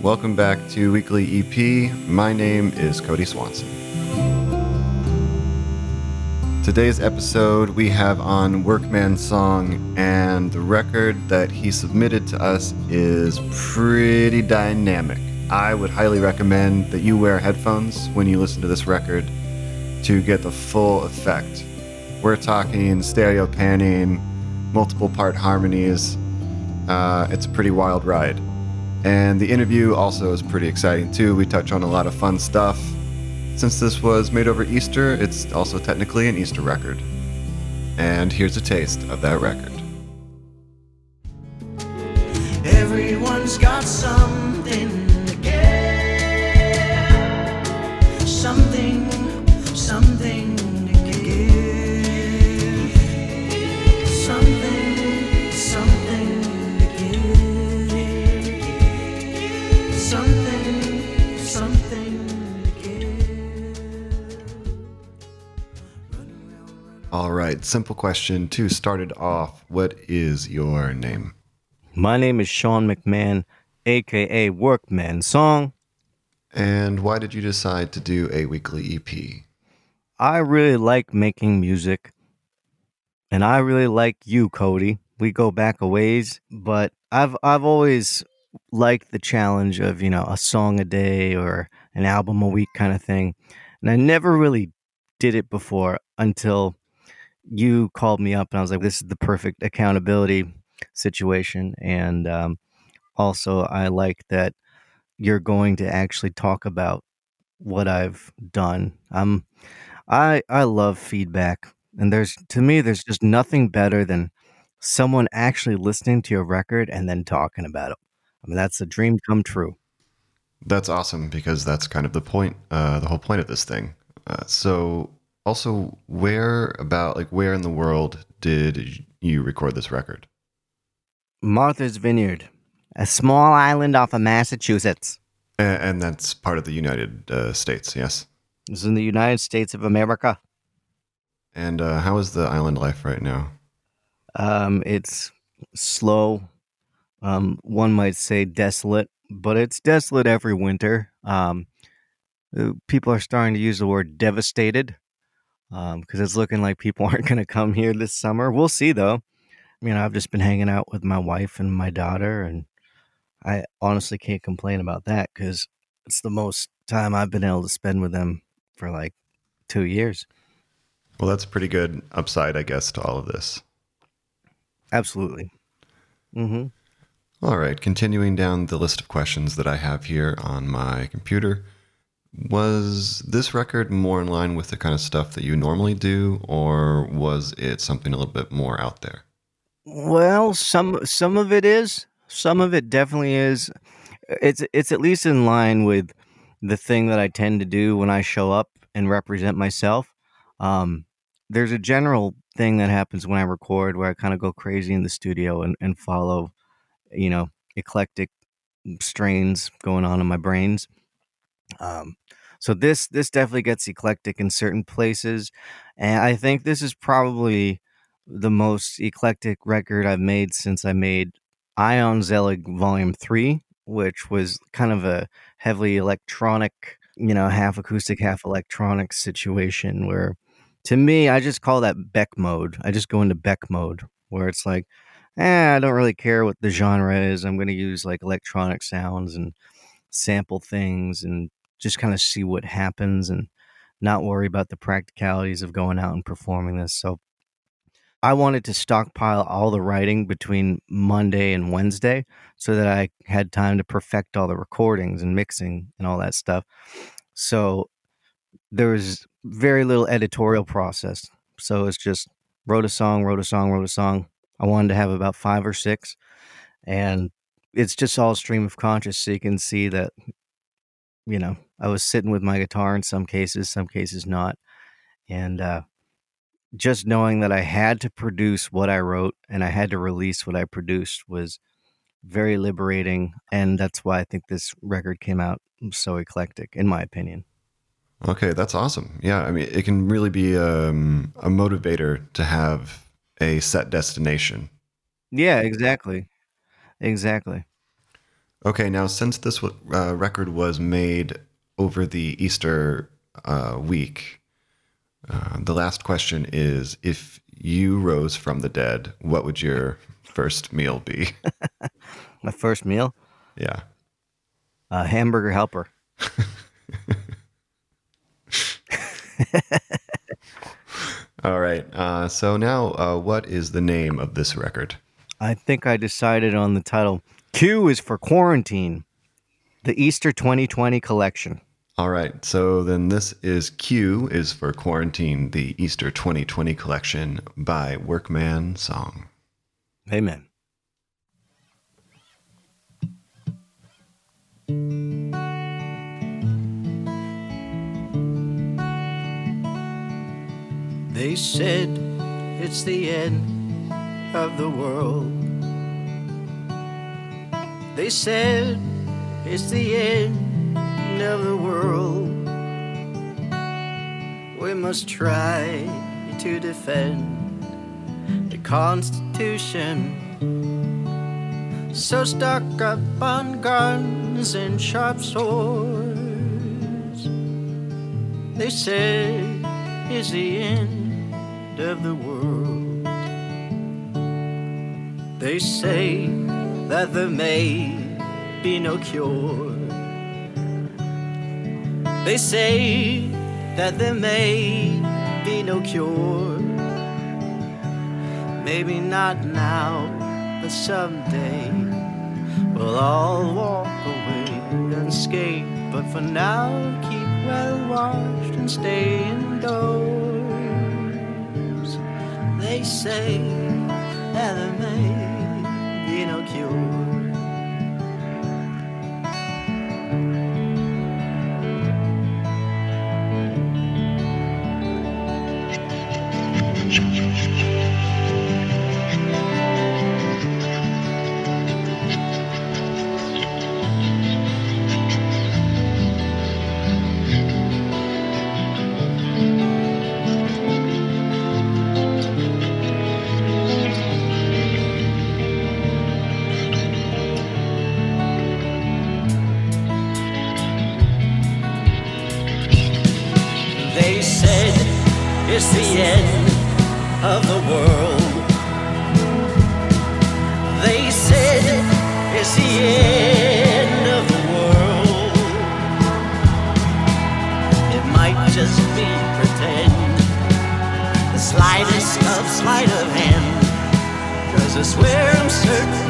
Welcome back to Weekly EP. My name is Cody Swanson. Today's episode, we have on Workman's Song, and the record that he submitted to us is pretty dynamic. I would highly recommend that you wear headphones when you listen to this record to get the full effect. We're talking stereo panning, multiple part harmonies. Uh, it's a pretty wild ride. And the interview also is pretty exciting too. We touch on a lot of fun stuff. Since this was made over Easter, it's also technically an Easter record. And here's a taste of that record. Simple question to start it off. What is your name? My name is Sean McMahon, aka Workman Song. And why did you decide to do a weekly EP? I really like making music, and I really like you, Cody. We go back a ways, but I've I've always liked the challenge of you know a song a day or an album a week kind of thing, and I never really did it before until you called me up, and I was like, this is the perfect accountability situation, and um, also I like that you're going to actually talk about what I've done. Um, I I love feedback, and there's to me there's just nothing better than someone actually listening to your record and then talking about it. I mean, that's a dream come true. That's awesome because that's kind of the point, uh, the whole point of this thing. Uh, so, also, where about, like, where in the world did you record this record? Martha's Vineyard, a small island off of Massachusetts. A- And that's part of the United uh, States, yes. It's in the United States of America. And uh, how is the island life right now? Um, it's slow. Um, one might say desolate, but it's desolate every winter. Um, uh, people are starting to use the word devastated because it's looking like people aren't going to come here this summer. We'll see, though. I mean, I've just been hanging out with my wife and my daughter, and I honestly can't complain about that because it's the most time I've been able to spend with them for like two years. Well, that's a pretty good upside, I guess, to all of this. Absolutely. hmm All right, continuing down the list of questions that I have here on my computer. Was this record more in line with the kind of stuff that you normally do, or was it something a little bit more out there? Well, some some of it is. Some of it definitely is. It's it's at least in line with the thing that I tend to do when I show up and represent myself. Um, there's a general thing that happens when I record where I kind of go crazy in the studio and, and follow, you know, eclectic strains going on in my brains. Um, so this this definitely gets eclectic in certain places, and I think this is probably the most eclectic record I've made since I made Ion Zelig Volume Three, which was kind of a heavily electronic, you know, half acoustic, half electronic situation where to me, I just call that Beck mode. I just go into Beck mode where it's like, eh, I don't really care what the genre is. I'm going to use like electronic sounds and sample things and just kind of see what happens and not worry about the practicalities of going out and performing this. So I wanted to stockpile all the writing between Monday and Wednesday so that I had time to perfect all the recordings and mixing and all that stuff. So there was very little editorial process. So it's just wrote a song, wrote a song, wrote a song. I wanted to have about five or six. And it's just all stream of conscious. So you can see that, you know, I was sitting with my guitar in some cases, some cases not. And uh, just knowing that I had to produce what I wrote and I had to release what I produced was very liberating. And that's why I think this record came out so eclectic, in my opinion. Okay, that's awesome. Yeah, I mean, it can really be um, a motivator to have a set destination. Yeah, exactly. Exactly. Okay, now since this uh, record was made over the Easter uh, week, uh, the last question is if you rose from the dead, what would your first meal be? My first meal, yeah. a hamburger helper. All right. Uh, so now, uh, what is the name of this record? I think I decided on the title. Q is for quarantine. The Easter 2020 collection. All right. So then this is Q is for Quarantine, the Easter 2020 collection by Workman Song. Amen. They said it's the end of the world. They said it's the end of the world. We must try to defend the Constitution. So stuck up on guns and sharp swords. They said it's the end of the world. They say that there may be no cure. They say that there may be no cure. Maybe not now, but someday we'll all walk away unscathed. But for now, keep well washed and stay indoors. They say that there may be it's the end of the world. They said it's the end of the world. It might just be pretend, the slightest of sleight of hand. Cause I swear I'm certain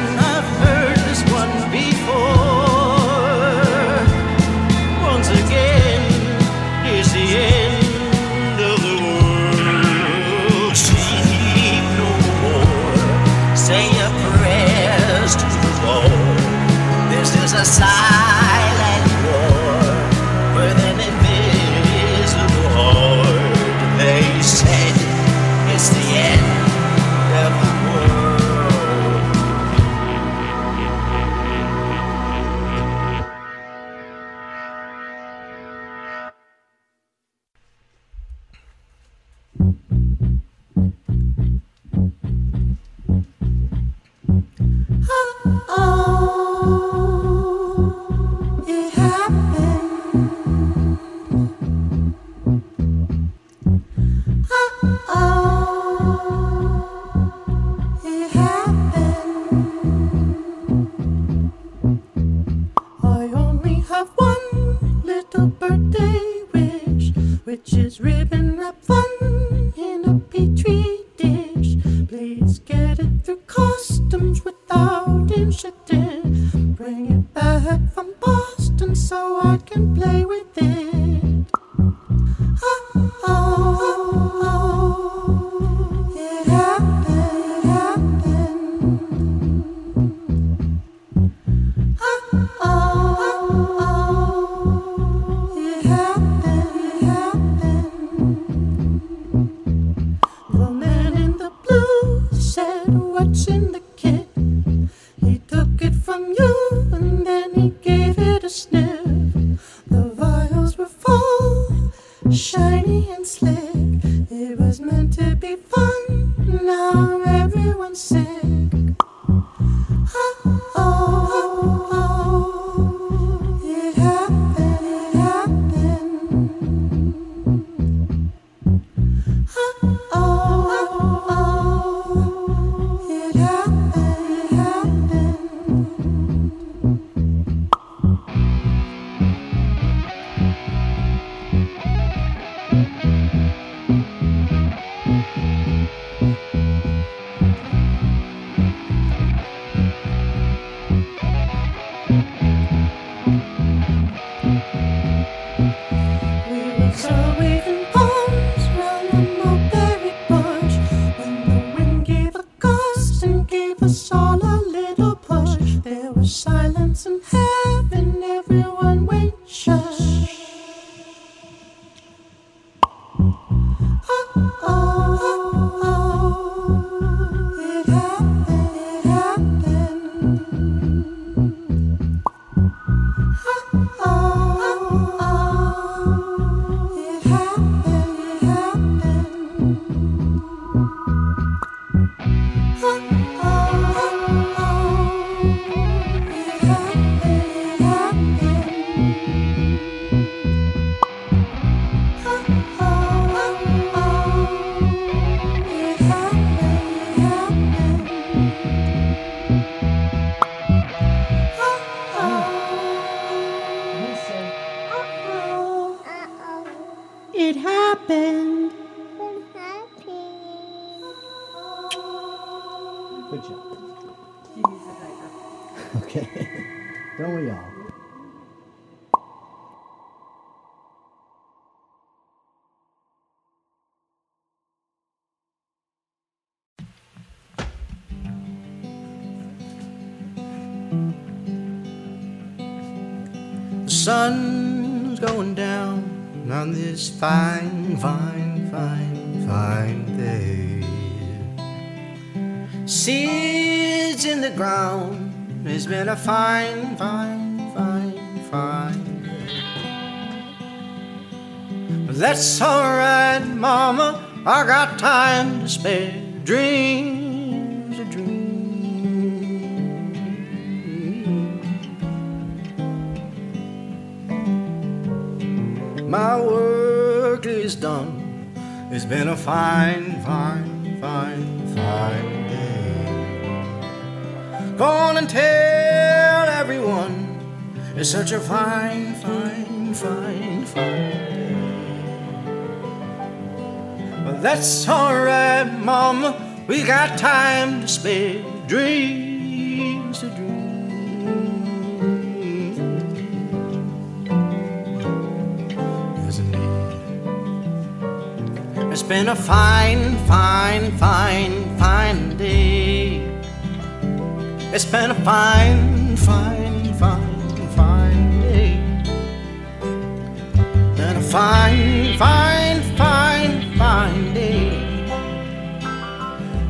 sun's going down on this fine, fine, fine, fine day. Seeds in the ground. It's been a fine, fine, fine, fine. But that's alright, Mama. I got time to spare. Dreams done. It's been a fine, fine, fine, fine day. Go on and tell everyone it's such a fine, fine, fine, fine day. But that's alright, Mama. We got time to spare. Dreams been a fine, fine, fine, fine day. It's been a fine, fine, fine, fine day. Been a fine, fine, fine, fine day.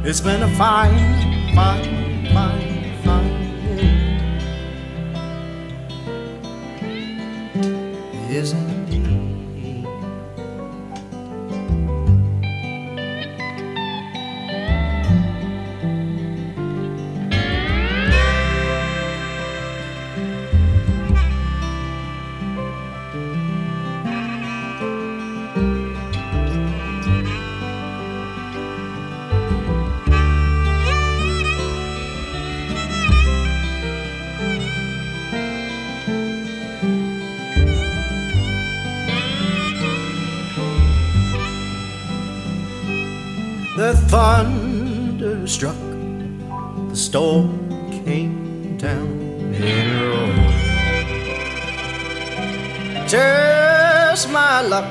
It's been a fine, fine, fine, fine day. Yes, indeed. Storm came down in a roar. Just my luck,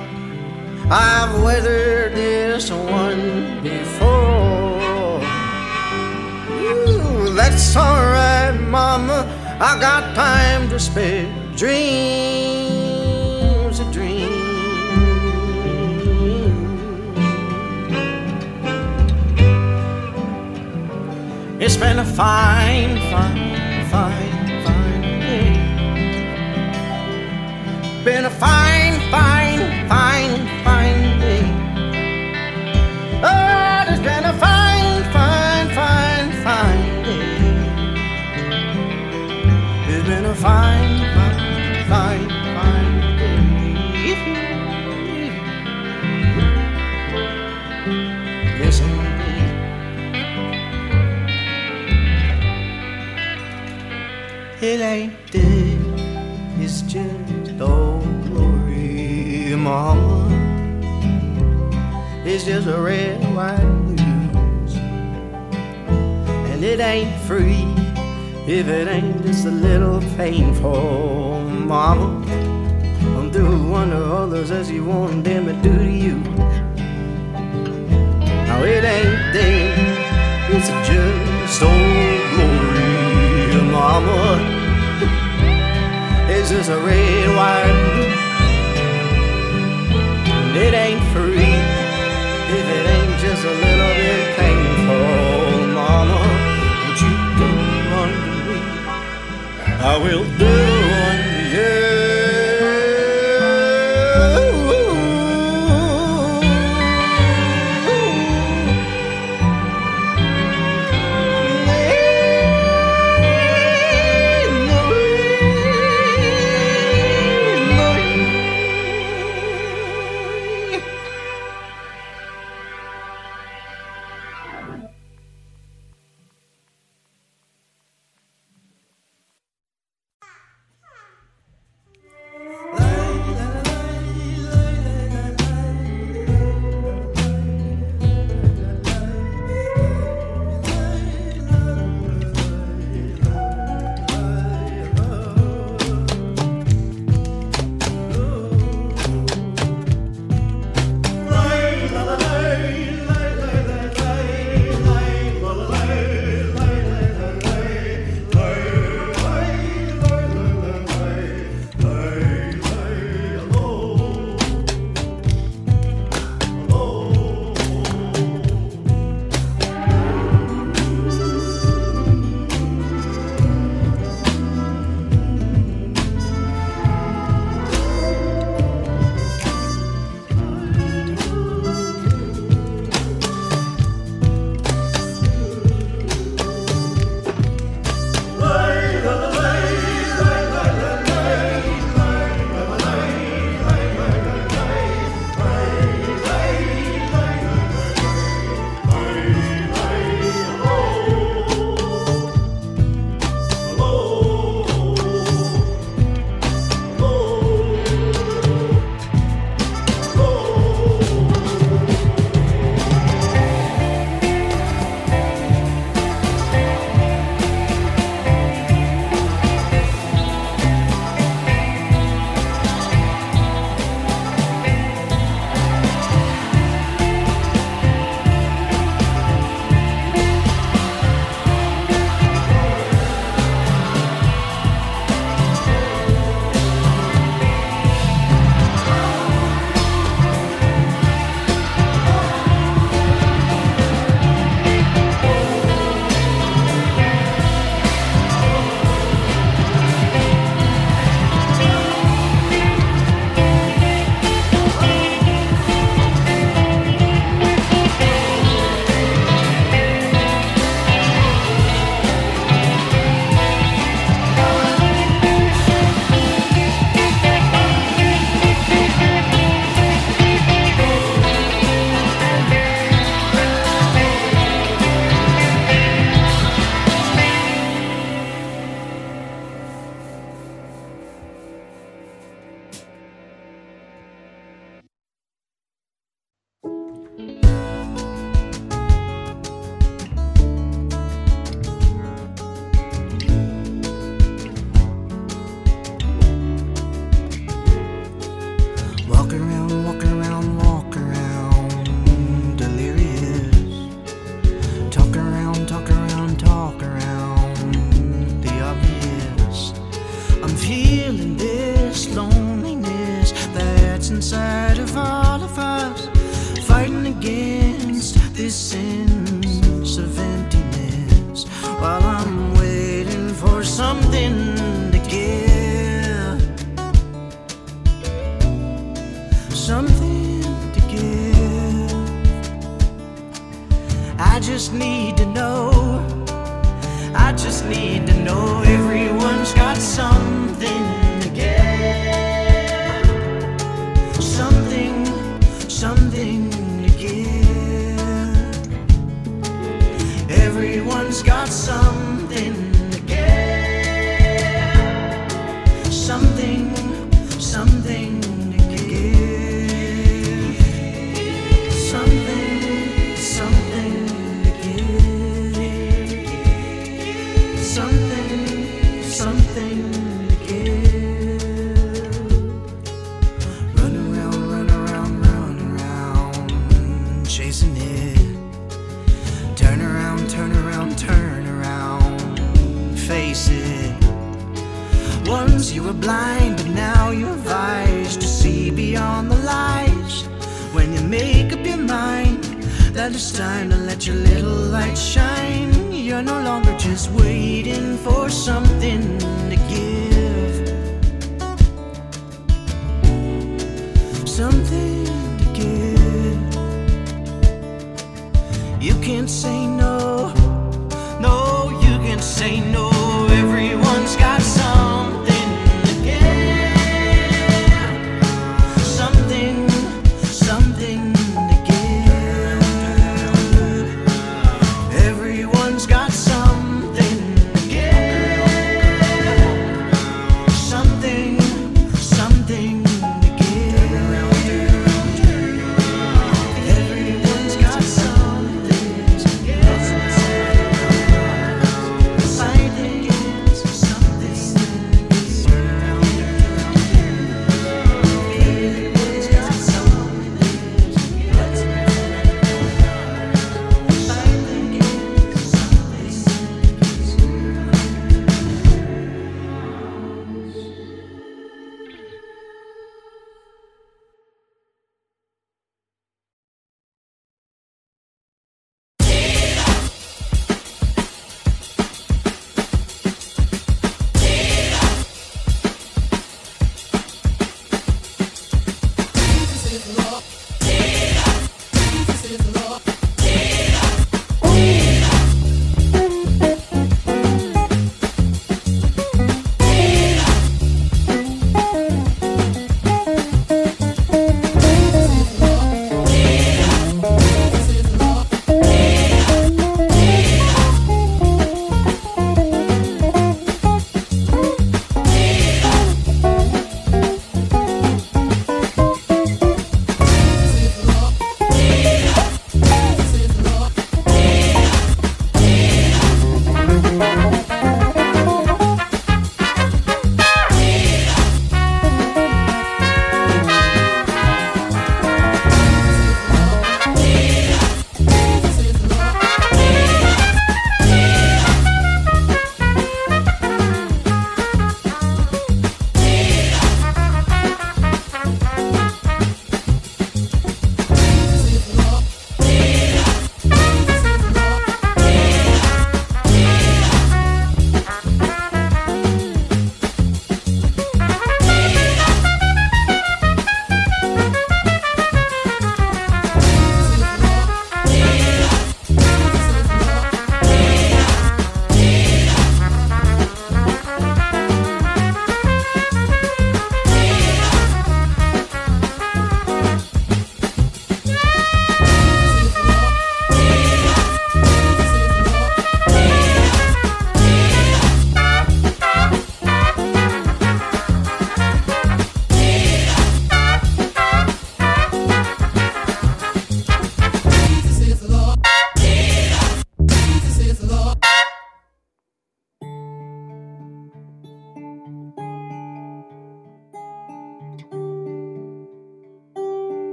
I've weathered this one before. Ooh, that's alright, Mama. I got time to spare. Dreams been a fine, fine, fine, fine if it sing. You can't say no, no, you can't say no.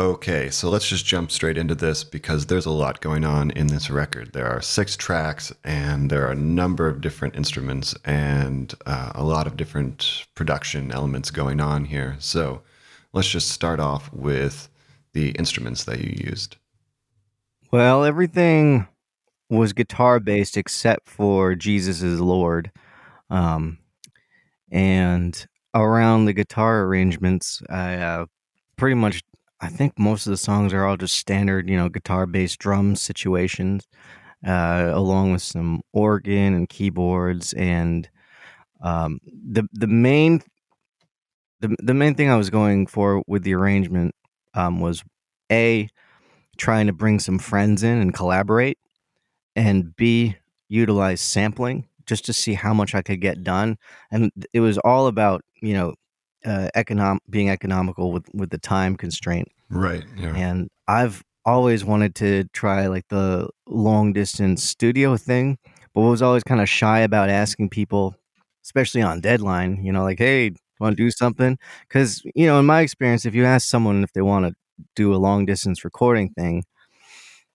Okay, so let's just jump straight into this because there's a lot going on in this record. There are six tracks, and there are a number of different instruments and uh, a lot of different production elements going on here. So let's just start off with the instruments that you used. Well, everything was guitar based except for Jesus is Lord. Um, and around the guitar arrangements, I uh, pretty much, I think most of the songs are all just standard, you know, guitar based drum situations, uh, along with some organ and keyboards. And um, the the main the, the main thing I was going for with the arrangement um, was a trying to bring some friends in and collaborate, and b utilize sampling just to see how much I could get done. And it was all about you know uh, econom being economical with with the time constraint. Right. Yeah. And I've always wanted to try like the long distance studio thing, but was always kind of shy about asking people, especially on deadline. You know, like, hey, want to do something? Because you know, in my experience, if you ask someone if they want to do a long distance recording thing,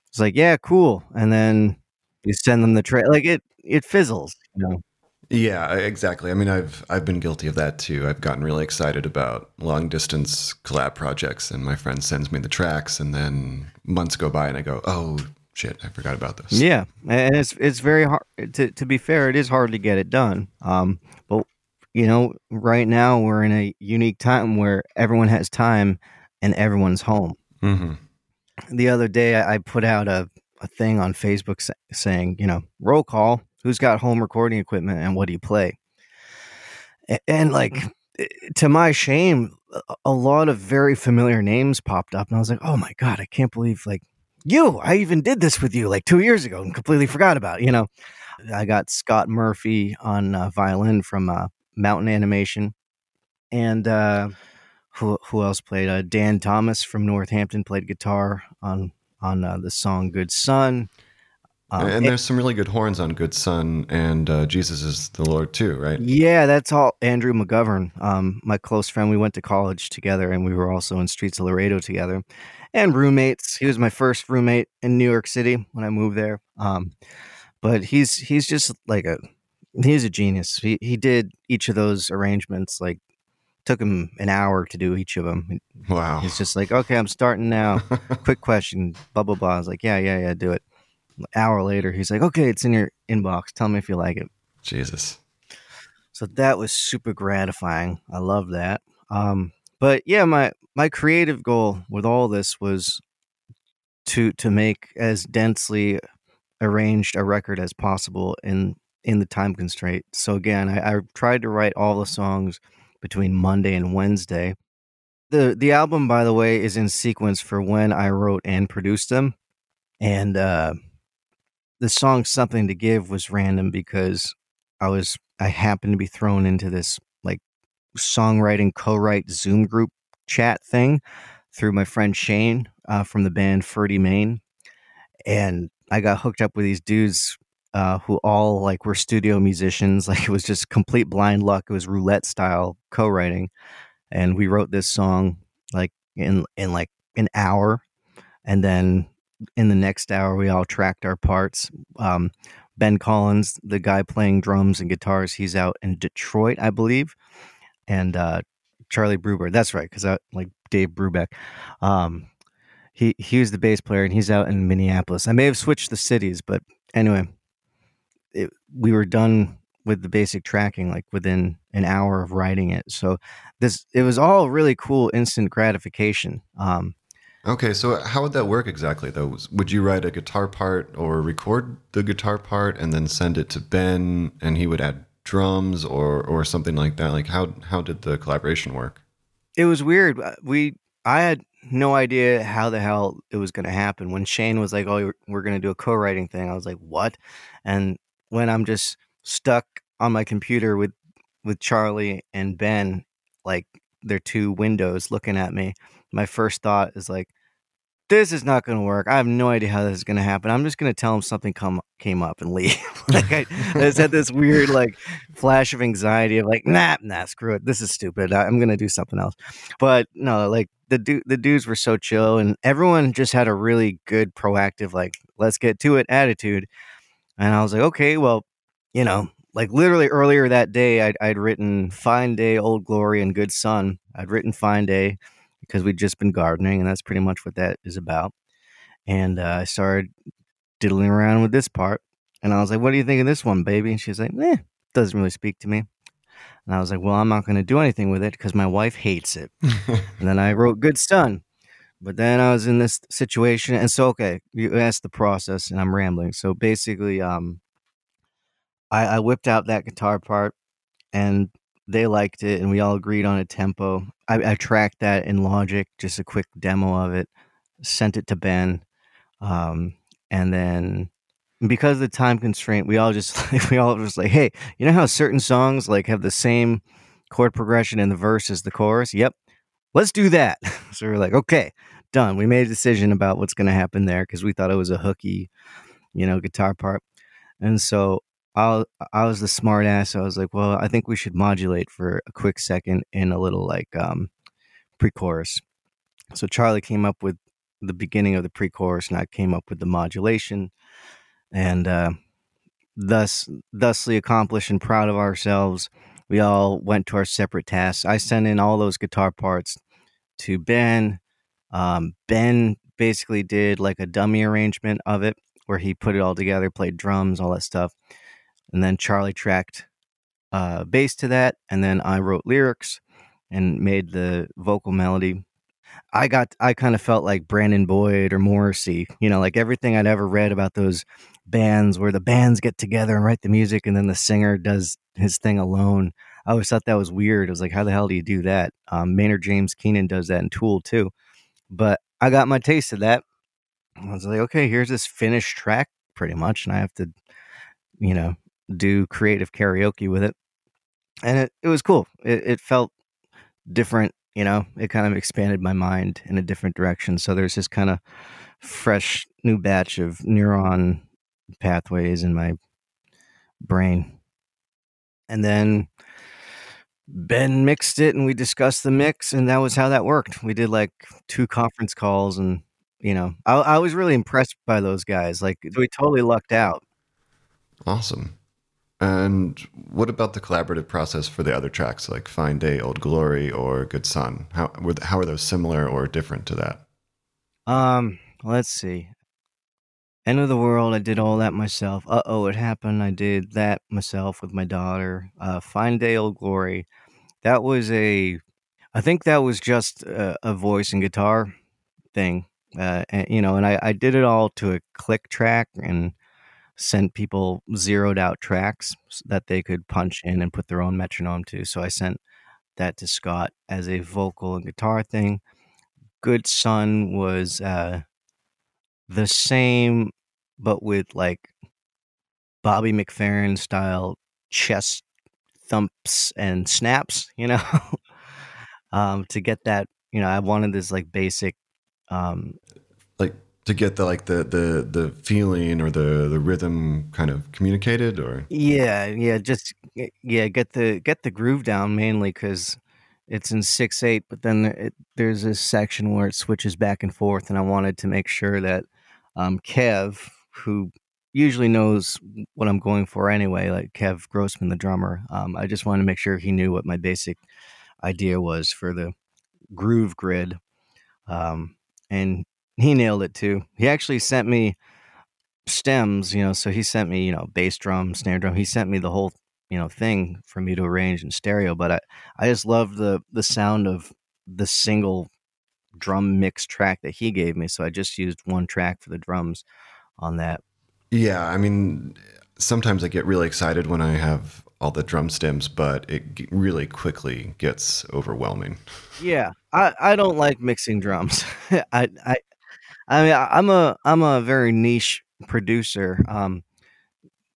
it's like, yeah, cool, and then you send them the trail. Like it, it fizzles. You know. Yeah, exactly. I mean, I've I've been guilty of that too. I've gotten really excited about long distance collab projects, and my friend sends me the tracks, and then months go by, and I go, "Oh shit, I forgot about this." Yeah, and it's it's very hard. To to be fair, it is hard to get it done. Um, but you know, right now we're in a unique time where everyone has time and everyone's home. hmm The other day, I I put out a a thing on Facebook saying, you know, roll call. Who's got home recording equipment and what do you play? A- And like, eh, to my shame, a- a lot of very familiar names popped up, and I was like, oh my god, I can't believe like you. I even did this with you like two years ago and completely forgot about. it, You know, I got Scott Murphy on uh, violin from uh, Mountain Animation, and uh, who who else played? Uh, Dan Thomas from Northampton played guitar on on uh, the song "Good Son." Um, and there's some really good horns on Good Son and uh, Jesus is the Lord too, right? Yeah, that's all. Andrew McGovern, um, my close friend. We went to college together, and we were also in Streets of Laredo together, and roommates. He was my first roommate in New York City when I moved there. Um, but he's he's just like a he's a genius. He he did each of those arrangements like took him an hour to do each of them. Wow. He's just like, okay, I'm starting now. Quick question, blah blah blah. I was like, yeah, yeah, yeah, do it. Hour later, he's like, okay, it's in your inbox. Tell me if you like it. Jesus. So that was super gratifying. I love that. Um, but yeah, my my creative goal with all this was to to make as densely arranged a record as possible in in the time constraint. So again, I, I tried to write all the songs between Monday and Wednesday. The the album, by the way, is in sequence for when I wrote and produced them. And uh the song Something to Give was random because I was I happened to be thrown into this like songwriting co-write Zoom group chat thing through my friend Shane uh, from the band Ferdy Main, and I got hooked up with these dudes uh, who all like were studio musicians. Like it was just complete blind luck. It was roulette style co-writing, and we wrote this song like in in like an hour, and then in the next hour we all tracked our parts. Um, Ben Collins, the guy playing drums and guitars, he's out in Detroit, I believe, and uh, Charlie Bruber. That's right, because I like Dave Brubeck. Um, he he was the bass player, and he's out in Minneapolis. I may have switched the cities, but anyway, it, we were done with the basic tracking like within an hour of writing it. So this it was all really cool, instant gratification. Um, Okay, so how would that work exactly though? Would you write a guitar part or record the guitar part and then send it to Ben and he would add drums or or something like that? Like how how did the collaboration work? it was weird. Uh, We I had no idea how the hell it was going to happen. When Shane was like, "Oh, we're- we're going to do a co-writing thing," I was like, "What?" And when I'm just stuck on my computer with with Charlie and Ben, like they're two windows looking at me, my first thought is like, this is not going to work. I have no idea how this is going to happen. I'm just going to tell them something come came up and leave. like I, I just had this weird like flash of anxiety of like, nah, nah, screw it. This is stupid. I, I'm going to do something else. But no, like the du- the dudes were so chill, and everyone just had a really good, proactive, like, let's get to it attitude. And I was like, okay, well, you know, like literally earlier that day, I'd, I'd written Fine Day, Old Glory, and Good Son. I'd written Fine Day because we'd just been gardening, and that's pretty much what that is about. And uh, I started diddling around with this part, and I was like, "What do you think of this one, baby?" And she's like, "Eh, doesn't really speak to me." And I was like, "Well, I'm not going to do anything with it because my wife hates it." and then I wrote "Good Son," but then I was in this situation, and so okay, you asked the process, and I'm rambling. So basically, um, I, I whipped out that guitar part, and they liked it, and we all agreed on a tempo. I, I tracked that in Logic, just a quick demo of it, sent it to Ben, um, and then because of the time constraint, we all just like we all just like, hey, you know how certain songs like have the same chord progression in the verse as the chorus? Yep, let's do that. so we are like, okay, done. We made a decision about what's going to happen there because we thought it was a hooky, you know, guitar part, and so I I was the smart ass. I was like, well, I think we should modulate for a quick second in a little like um, pre-chorus. So Charlie came up with the beginning of the pre-chorus, and I came up with the modulation, and uh, thus thusly accomplished and proud of ourselves. We all went to our separate tasks. I sent in all those guitar parts to Ben. Um, ben basically did like a dummy arrangement of it where he put it all together, played drums, all that stuff and then Charlie tracked uh, bass to that, and then I wrote lyrics and made the vocal melody. I got I kind of felt like Brandon Boyd or Morrissey, you know, like everything I'd ever read about those bands where the bands get together and write the music and then the singer does his thing alone. I always thought that was weird. I was like, how the hell do you do that? Um, Maynard James Keenan does that in Tool too. But I got my taste of that. I was like, okay, here's this finished track pretty much. And I have to, you know, do creative karaoke with it. And it, it was cool. It, it felt different, you know, it kind of expanded my mind in a different direction. So there's this kind of fresh new batch of neuron pathways in my brain. And then Ben mixed it and we discussed the mix and that was how that worked. We did like two conference calls and you know, I, I was really impressed by those guys. Like we totally lucked out. Awesome. And what about the collaborative process for the other tracks, like Fine Day, Old Glory, or Good Son? How were how are those similar or different to that? Um, let's see. End of the world, I did all that myself. Uh oh, it happened. I did that myself with my daughter. Uh, Fine Day, Old Glory. That was a, I think that was just a, a voice and guitar thing. Uh, and, you know, and I, I did it all to a click track and sent people zeroed out tracks that they could punch in and put their own metronome to. So I sent that to Scott as a vocal and guitar thing. Good Son was uh, the same, but with like Bobby McFerrin style chest thumps and snaps, you know, um, to get that, you know, I wanted this like basic um, like to get the like the the the feeling or the the rhythm kind of communicated or? Yeah yeah just yeah get the get the groove down mainly because it's in six eight but then it, there's this section where it switches back and forth and i wanted to make sure that um, kev who usually knows what i'm going for anyway like kev grossman the drummer um, i just wanted to make sure he knew what my basic idea was for the groove grid um, and he nailed it too. He actually sent me stems, you know, so he sent me, you know, bass drum, snare drum. He sent me the whole, you know, thing for me to arrange in stereo, but I I just love the the sound of the single drum mix track that he gave me, so I just used one track for the drums on that. Yeah, I mean, sometimes I get really excited when I have all the drum stems, but it really quickly gets overwhelming. Yeah, I, I don't like mixing drums. I, I I mean, I- am a I'm a very niche producer. Um,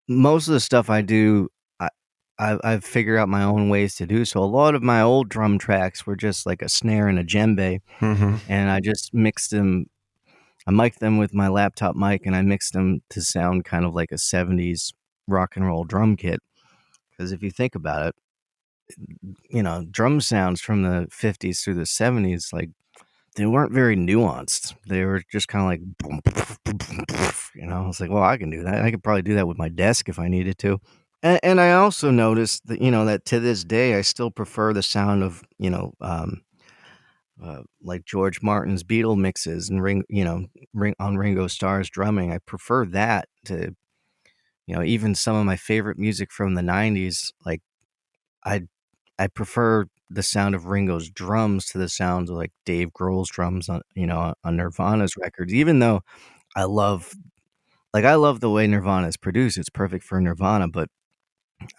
most of the stuff I do, I, I I've figured out my own ways to do. So a lot of my old drum tracks were just like a snare and a djembe, Mm-hmm. and I just mixed them I mic'd them with my laptop mic and I mixed them to sound kind of like a 70s rock and roll drum kit. Because if you think about it, you know, drum sounds from the 50s through the 70s, like they weren't very nuanced. They were just kind of like, boom, you know, I was like, well, I can do that. I could probably do that with my desk if I needed to. And, and I also noticed that, you know, that to this day, I still prefer the sound of, you know, um, uh, like George Martin's Beatle mixes and ring, you know, ring on Ringo Starr's drumming. I prefer that to, you know, even some of my favorite music from the '90s. Like, I, I prefer the sound of Ringo's drums to the sounds of like Dave Grohl's drums on, you know, on Nirvana's records. Even though I love, like, I love the way Nirvana is produced. It's perfect for Nirvana, but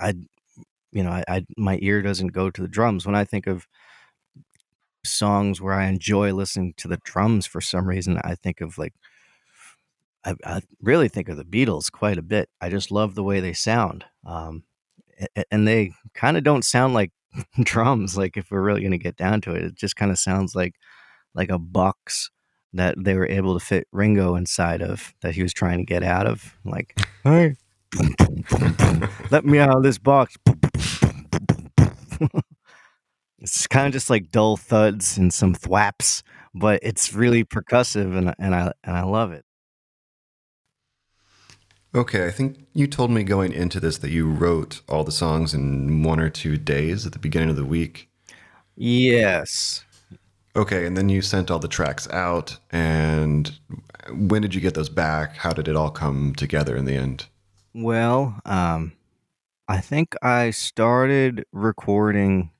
I, you know, I, I my ear doesn't go to the drums when I think of songs where I enjoy listening to the drums for some reason. I think of like, I, I really think of the Beatles quite a bit. I just love the way they sound. Um, and they kind of don't sound like drums. Like if we're really going to get down to it, it just kind of sounds like, like a box that they were able to fit Ringo inside of that he was trying to get out of. Like, hey, let me out of this box. It's kind of just like dull thuds and some thwaps, but it's really percussive and and I and I love it. Okay, I think you told me going into this that you wrote all the songs in one or two days at the beginning of the week. Yes. Okay, and then you sent all the tracks out and when did you get those back? How did it all come together in the end? Well, um I think I started recording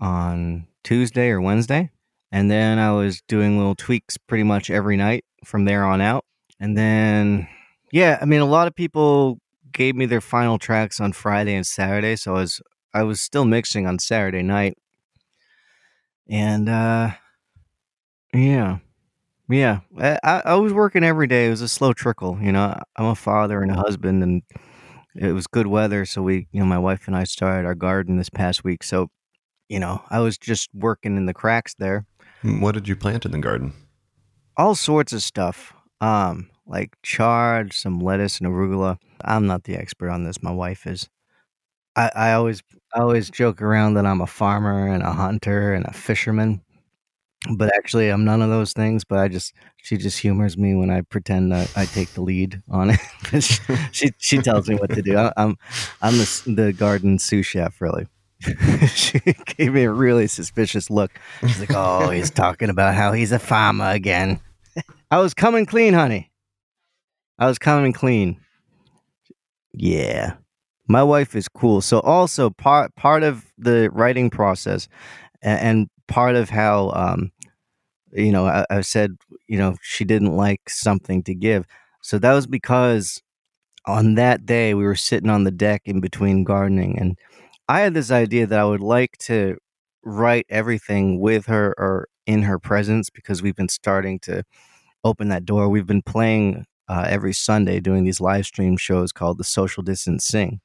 on Tuesday or Wednesday. And then I was doing little tweaks pretty much every night from there on out. And then, yeah, I mean, a lot of people gave me their final tracks on Friday and Saturday. So I was, I was still mixing on Saturday night. And, uh, yeah, yeah, I, I was working every day. It was a slow trickle. You know, I'm a father and a husband, and it was good weather. So we, you know, my wife and I started our garden this past week. So you know, I was just working in the cracks there. Mm, what did you plant in the garden? All sorts of stuff. Um, like chard, some lettuce and arugula. I'm not the expert on this. My wife is. I, I always I always joke around that I'm a farmer and a hunter and a fisherman. But actually I'm none of those things, but I just she just humors me when I pretend that I take the lead on it. she, she, tells me what to do. I, I'm I'm the, the garden sous chef really. she gave me a really suspicious look. She's like, "Oh, he's talking about how he's a farmer again." I was coming clean, honey. I was coming clean. Yeah. My wife is cool. So also part part of the writing process and, and part of how um you know, I, I said, you know, she didn't like something to give. So that was because on that day we were sitting on the deck in between gardening and I had this idea that I would like to write everything with her or in her presence because we've been starting to open that door. We've been playing uh, every Sunday doing these live stream shows called the Social Distance Sing.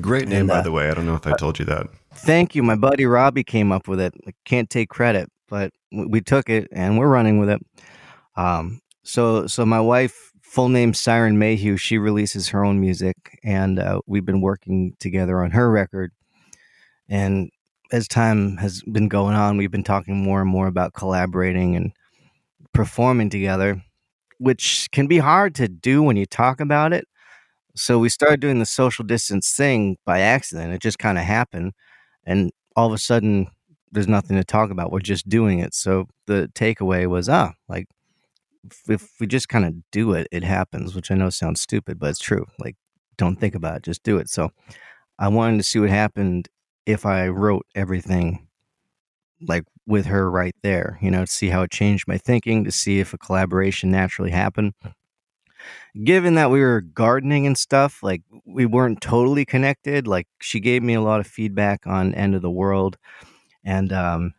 Great name, and, uh, by the way. I don't know if I uh, told you that. Thank you. My buddy Robbie came up with it. I can't take credit, but we took it and we're running with it. Um, so, so my wife, full name Siren Mayhew, she releases her own music, and uh, we've been working together on her record and as time has been going on, we've been talking more and more about collaborating and performing together, which can be hard to do when you talk about it. So we started doing the social distance thing by accident. It just kind of happened. And all of a sudden, there's nothing to talk about. We're just doing it. So the takeaway was, ah, like, if we just kind of do it, it happens, which I know sounds stupid, but it's true. Like, don't think about it, just do it. So I wanted to see what happened if I wrote everything like with her right there, you know, to see how it changed my thinking, to see if a collaboration naturally happened. Given that we were gardening and stuff, like we weren't totally connected, like she gave me a lot of feedback on End of the World. And um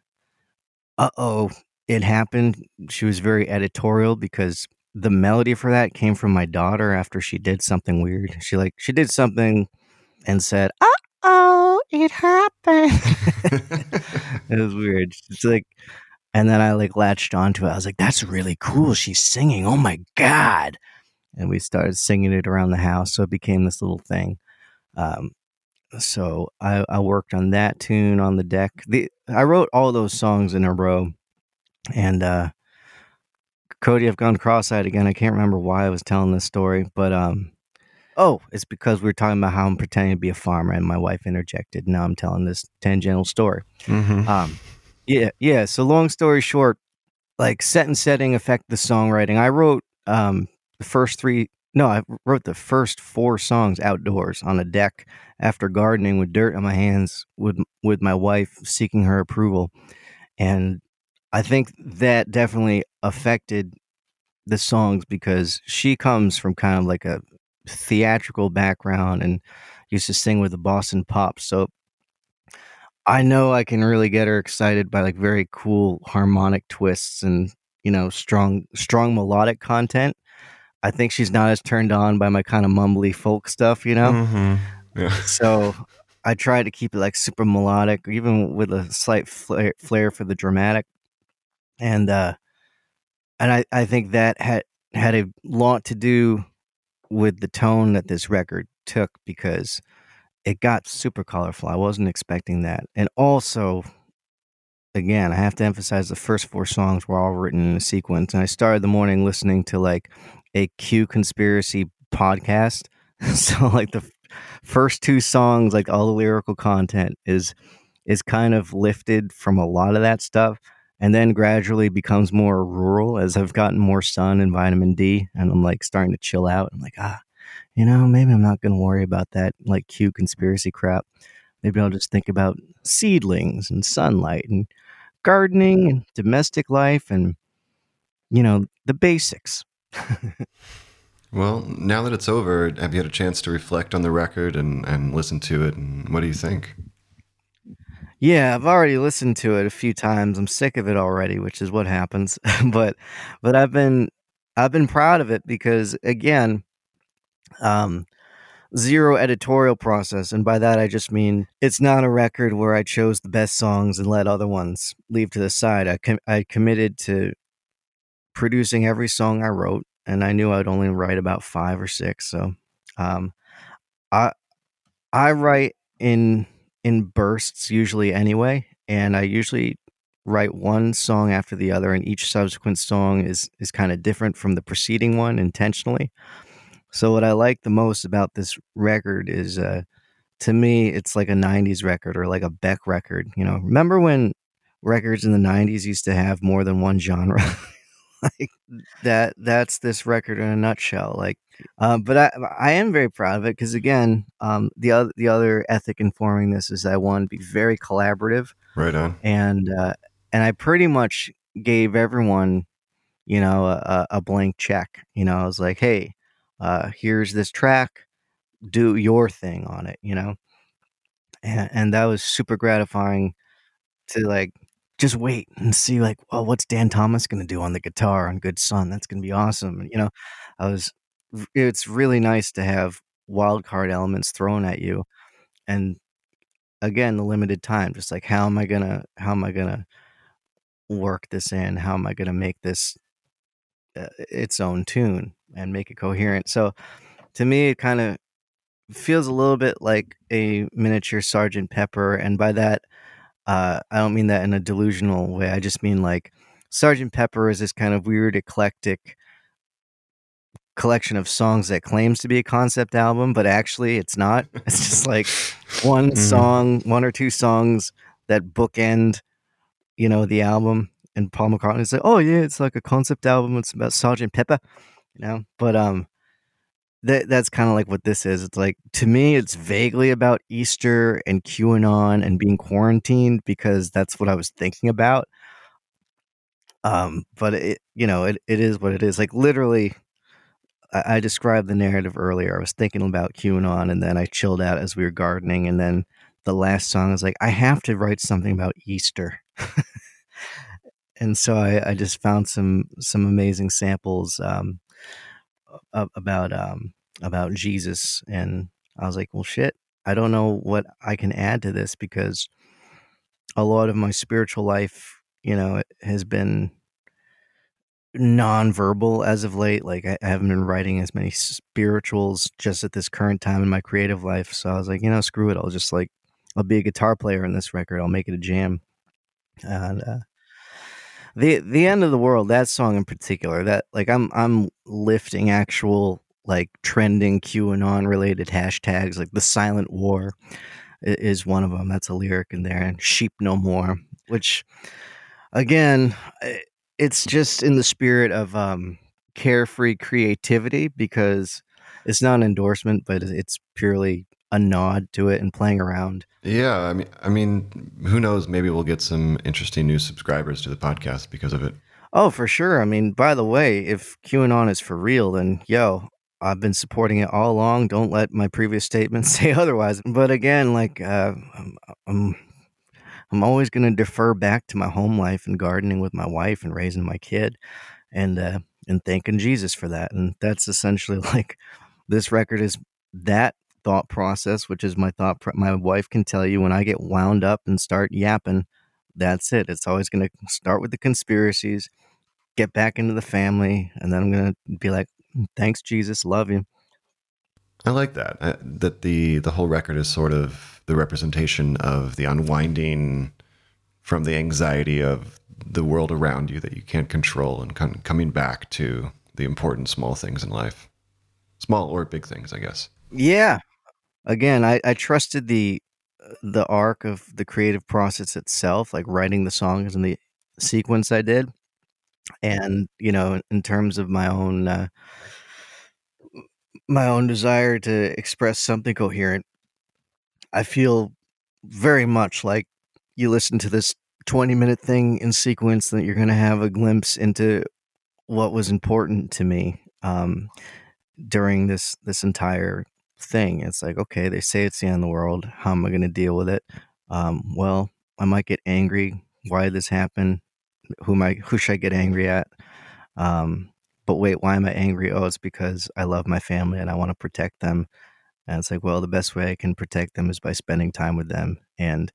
uh oh, it happened. She was very editorial because the melody for that came from my daughter after she did something weird. She like she did something and said, "Uh oh, it happened. it was weird. It's like and then I like latched onto it. I was like, "That's really cool. She's singing. Oh my god!" And we started singing it around the house, so it became this little thing. Um, so I, I worked on that tune on the deck. The I wrote all those songs in a row, and uh, Cody, I've gone cross-eyed again. I can't remember why I was telling this story, but um, oh, it's because we were talking about how I'm pretending to be a farmer, and my wife interjected. Now I'm telling this tangential story. Mm-hmm. Um, yeah, yeah. So long story short, like set and setting affect the songwriting. I wrote um the first three. No, I wrote the first four songs outdoors on a deck after gardening with dirt on my hands with with my wife seeking her approval, and I think that definitely affected the songs because she comes from kind of like a theatrical background and used to sing with the Boston Pops. So I know I can really get her excited by like very cool harmonic twists and you know strong strong melodic content. I think she's not as turned on by my kind of mumbly folk stuff, you know. Mm-hmm. Yeah. So I try to keep it like super melodic, even with a slight flair, flair for the dramatic. And uh and I I think that had had a lot to do with the tone that this record took because it got super colorful. I wasn't expecting that. And also, again, I have to emphasize the first four songs were all written in a sequence. And I started the morning listening to like a Q conspiracy podcast. so like the first two songs, like all the lyrical content is is kind of lifted from a lot of that stuff and then gradually becomes more rural as I've gotten more sun and vitamin D and I'm like starting to chill out. I'm like, ah, you know, maybe I'm not going to worry about that like cute conspiracy crap. Maybe I'll just think about seedlings and sunlight and gardening and domestic life and, you know, the basics. Well, now that it's over, have you had a chance to reflect on the record and, and listen to it? And what do you think? Yeah, I've already listened to it a few times. I'm sick of it already, which is what happens. but but I've been I've been proud of it because again, um zero editorial process and by that I just mean it's not a record where I chose the best songs and let other ones leave to the side. I com- I committed to producing every song I wrote and I knew I'd only write about 5 or 6. So um I I write in in bursts usually anyway, and I usually write one song after the other, and each subsequent song is is kind of different from the preceding one intentionally. So what I like the most about this record is, uh, to me, it's like a '90s record or like a Beck record. You know, remember when records in the '90s used to have more than one genre? like that. That's this record in a nutshell. Like uh, but I I am very proud of it because again, um, the other the other ethic informing this is I want to be very collaborative, Right on. and uh, and I pretty much gave everyone, you know, a, a blank check. You know, I was like, hey, uh, here's this track, do your thing on it. You know, and and that was super gratifying to like just wait and see like, well, what's Dan Thomas gonna do on the guitar on Good Son? That's gonna be awesome. And, you know, I was it's really nice to have wild card elements thrown at you and again the limited time just like how am i gonna how am i gonna work this in how am i gonna make this uh, its own tune and make it coherent so to me it kind of feels a little bit like a miniature sergeant pepper and by that uh, i don't mean that in a delusional way i just mean like sergeant pepper is this kind of weird eclectic collection of songs that claims to be a concept album, but actually it's not. It's just like one Mhm. song, one or two songs that bookend, you know, the album. And Paul McCartney McCartney's like, "Oh yeah, it's like a concept album. It's about Sergeant Pepper," you know. But um, that that's kind of like what this is. It's like to me, it's vaguely about Easter and QAnon and being quarantined because that's what I was thinking about. Um, but it, you know, it, it is what it is. Like literally, I, I described the narrative earlier. I was thinking about QAnon, and then I chilled out as we were gardening, and then the last song is like, I have to write something about Easter. and so I, I just found some some amazing samples um, about um, about Jesus, and I was like, well, shit, I don't know what I can add to this because a lot of my spiritual life you know, has been non-verbal as of late. Like I, haven't been writing as many spirituals just at this current time in my creative life. So I was like, you know, screw it. I'll just like I'll be a guitar player in this record. I'll make it a jam. And uh, the the end of the world, that song in particular, that like I'm I'm lifting actual like trending QAnon related hashtags, like the silent war is one of them. That's a lyric in there, and sheep no more, which again, it's just in the spirit of um, carefree creativity because it's not an endorsement, but it's purely a nod to it and playing around. Yeah, I mean, I mean, who knows? Maybe we'll get some interesting new subscribers to the podcast because of it. Oh, for sure. I mean, by the way, if QAnon is for real, then yo, I've been supporting it all along. Don't let my previous statements say otherwise. But again, like uh, I'm, I'm, I'm always going to defer back to my home life and gardening with my wife and raising my kid, and uh, and thanking Jesus for that. And that's essentially like this record is that thought process, which is my thought. Pro- my wife can tell you when I get wound up and start yapping. That's it. It's always going to start with the conspiracies get back into the family, and then I'm gonna be like, "Thanks, Jesus, love you." I like that. Uh, that the the whole record is sort of the representation of the unwinding from the anxiety of the world around you that you can't control and com- coming back to the important small things in life. Small or big things, I guess. Yeah. Again, I, I trusted the the arc of the creative process itself, like writing the songs and the sequence I did, and you know, in terms of my own uh, my own desire to express something coherent, I feel very much like you listen to this 20 minute thing in sequence that you're going to have a glimpse into what was important to me um, during this this entire thing. It's like, okay, they say it's the end of the world. How am I going to deal with it? Um, well, I might get angry. Why did this happen? Who am I? Who should I get angry at? Um, but wait, why am I angry? Oh, it's because I love my family and I want to protect them. And it's like, well, the best way I can protect them is by spending time with them. And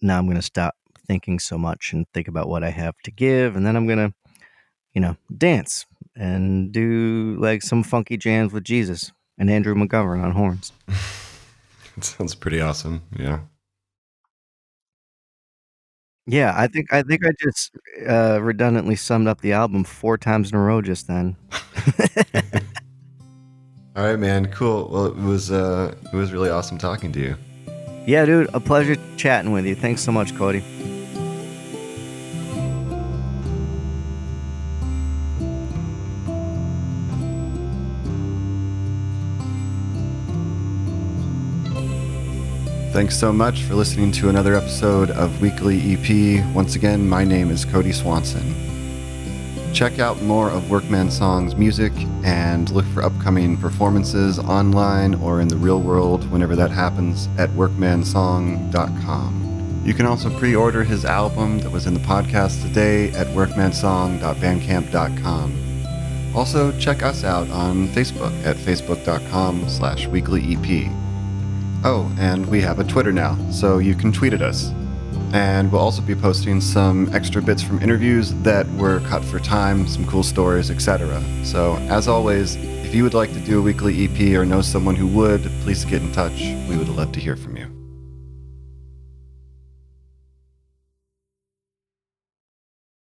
now I'm going to stop thinking so much and think about what I have to give. And then I'm going to, you know, dance and do like some funky jams with Jesus and Andrew McGovern on horns. It sounds pretty awesome. Yeah. Yeah, I think I think I just uh, redundantly summed up the album four times in a row just then. All right, man. Cool. Well, it was uh, it was really awesome talking to you. yeah, dude, a pleasure chatting with you. Thanks so much, Cody. Thanks so much for listening to another episode of Weekly EP. Once again, my name is Cody Swanson. Check out more of Workman Song's music and look for upcoming performances online or in the real world whenever that happens at workmansong.com. You can also pre order his album that was in the podcast today at workmansong.bandcamp.com. Also, check us out on Facebook at facebook.com slash weeklyep. Oh, and we have a Twitter now, so you can tweet at us. And we'll also be posting some extra bits from interviews that were cut for time, some cool stories, etc. So, as always, if you would like to do a weekly EP or know someone who would, please get in touch. We would love to hear from you.